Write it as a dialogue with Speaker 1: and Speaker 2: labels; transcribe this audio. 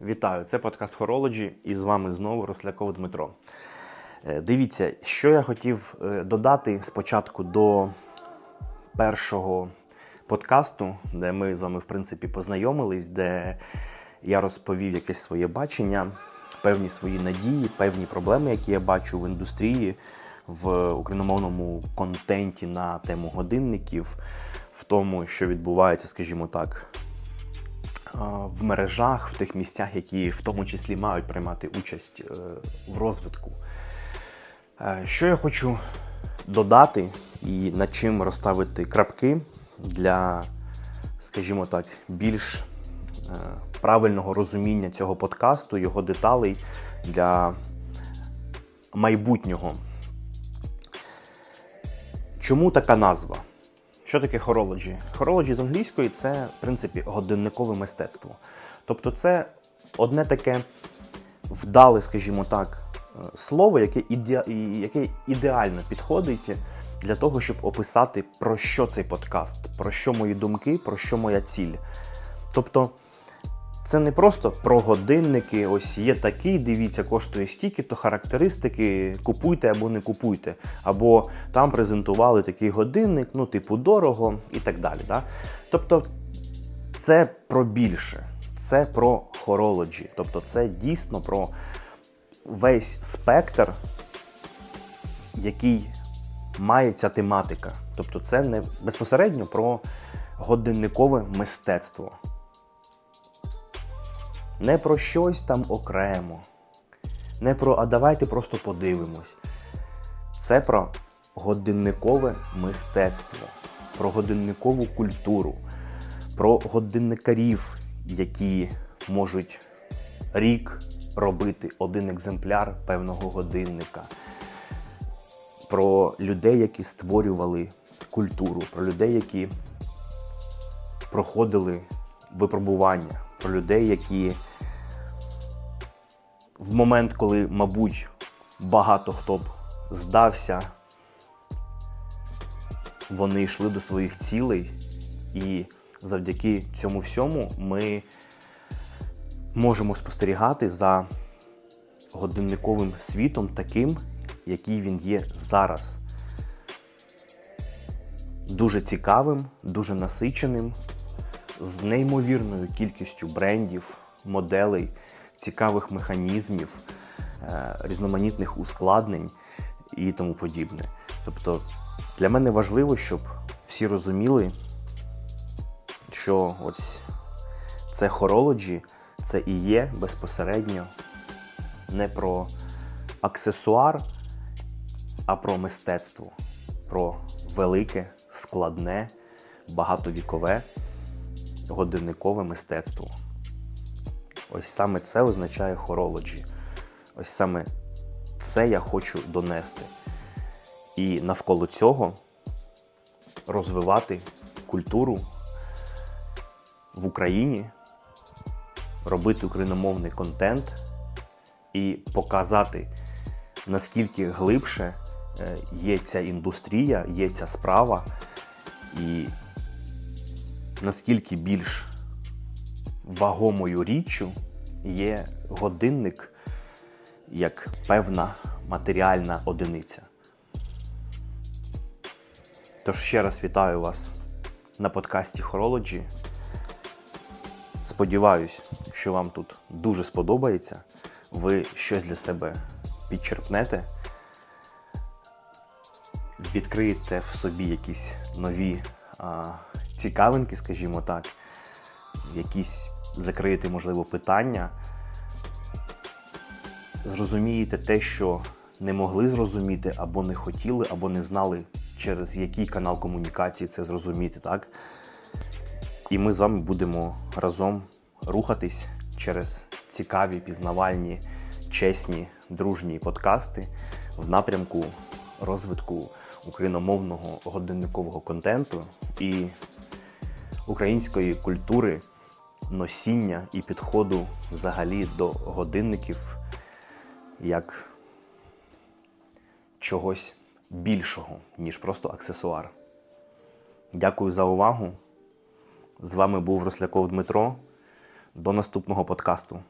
Speaker 1: Вітаю! Це подкаст Horology і з вами знову Росляков Дмитро. Е, дивіться, що я хотів е, додати спочатку до першого подкасту, де ми з вами, в принципі, познайомились, де я розповів якесь своє бачення, певні свої надії, певні проблеми, які я бачу в індустрії, в україномовному контенті на тему годинників, в тому, що відбувається, скажімо так в мережах, в тих місцях, які в тому числі мають приймати участь е, в розвитку. Е, що я хочу додати і над чим розставити крапки для, скажімо так, більш е, правильного розуміння цього подкасту, його деталей для майбутнього. Чому така назва? Що таке хорологі? Хорологі з англійської це, в принципі, годинникове мистецтво. Тобто, це одне таке вдале, скажімо так, е, слово, яке, іде... яке ідеально підходить для того, щоб описати, про що цей подкаст, про що мої думки, про що моя ціль. Тобто, це не просто про годинники, ось є такий, дивіться, коштує стільки, то характеристики, купуйте або не купуйте. Або там презентували такий годинник, ну, типу, дорого і так далі. Да? Тобто це про більше, це про хорологі. Тобто це дійсно про весь спектр, який має ця тематика. Тобто це не безпосередньо про годинникове мистецтво не про щось там окремо, не про а давайте просто подивимось. Це про годинникове мистецтво, про годинникову культуру, про годинникарів, які можуть рік робити один екземпляр певного годинника, про людей, які створювали культуру, про людей, які проходили випробування, про людей, які в момент, коли, мабуть, багато хто б здався, вони йшли до своїх цілей, і завдяки цьому всьому ми можемо спостерігати за годинниковим світом таким, який він є зараз. Дуже цікавим, дуже насиченим, з неймовірною кількістю брендів, моделей цікавих механізмів, е, різноманітних ускладнень і тому подібне. Тобто для мене важливо, щоб всі розуміли, що ось це хорологі, це і є безпосередньо не про аксесуар, а про мистецтво, про велике, складне, багатовікове годинникове мистецтво. Ось саме це означає хорологі. Ось саме це я хочу донести. І навколо цього розвивати культуру в Україні, робити україномовний контент і показати, наскільки глибше е, є ця індустрія, є ця справа, і наскільки більш вагомою річчю є годинник як певна матеріальна одиниця. Тож ще раз вітаю вас на подкасті Horology. Сподіваюсь, що вам тут дуже сподобається. Ви щось для себе підчерпнете, відкриєте в собі якісь нові а, цікавинки, скажімо так, якісь закриєте, можливо, питання, зрозумієте те, що не могли зрозуміти, або не хотіли, або не знали, через який канал комунікації це зрозуміти, так? І ми з вами будемо разом рухатись через цікаві, пізнавальні, чесні, дружні подкасти в напрямку розвитку україномовного годинникового контенту і української культури носіння і підходу взагалі до годинників як чогось більшого, ніж просто аксесуар. Дякую за увагу. З вами був Росляков Дмитро. До наступного подкасту.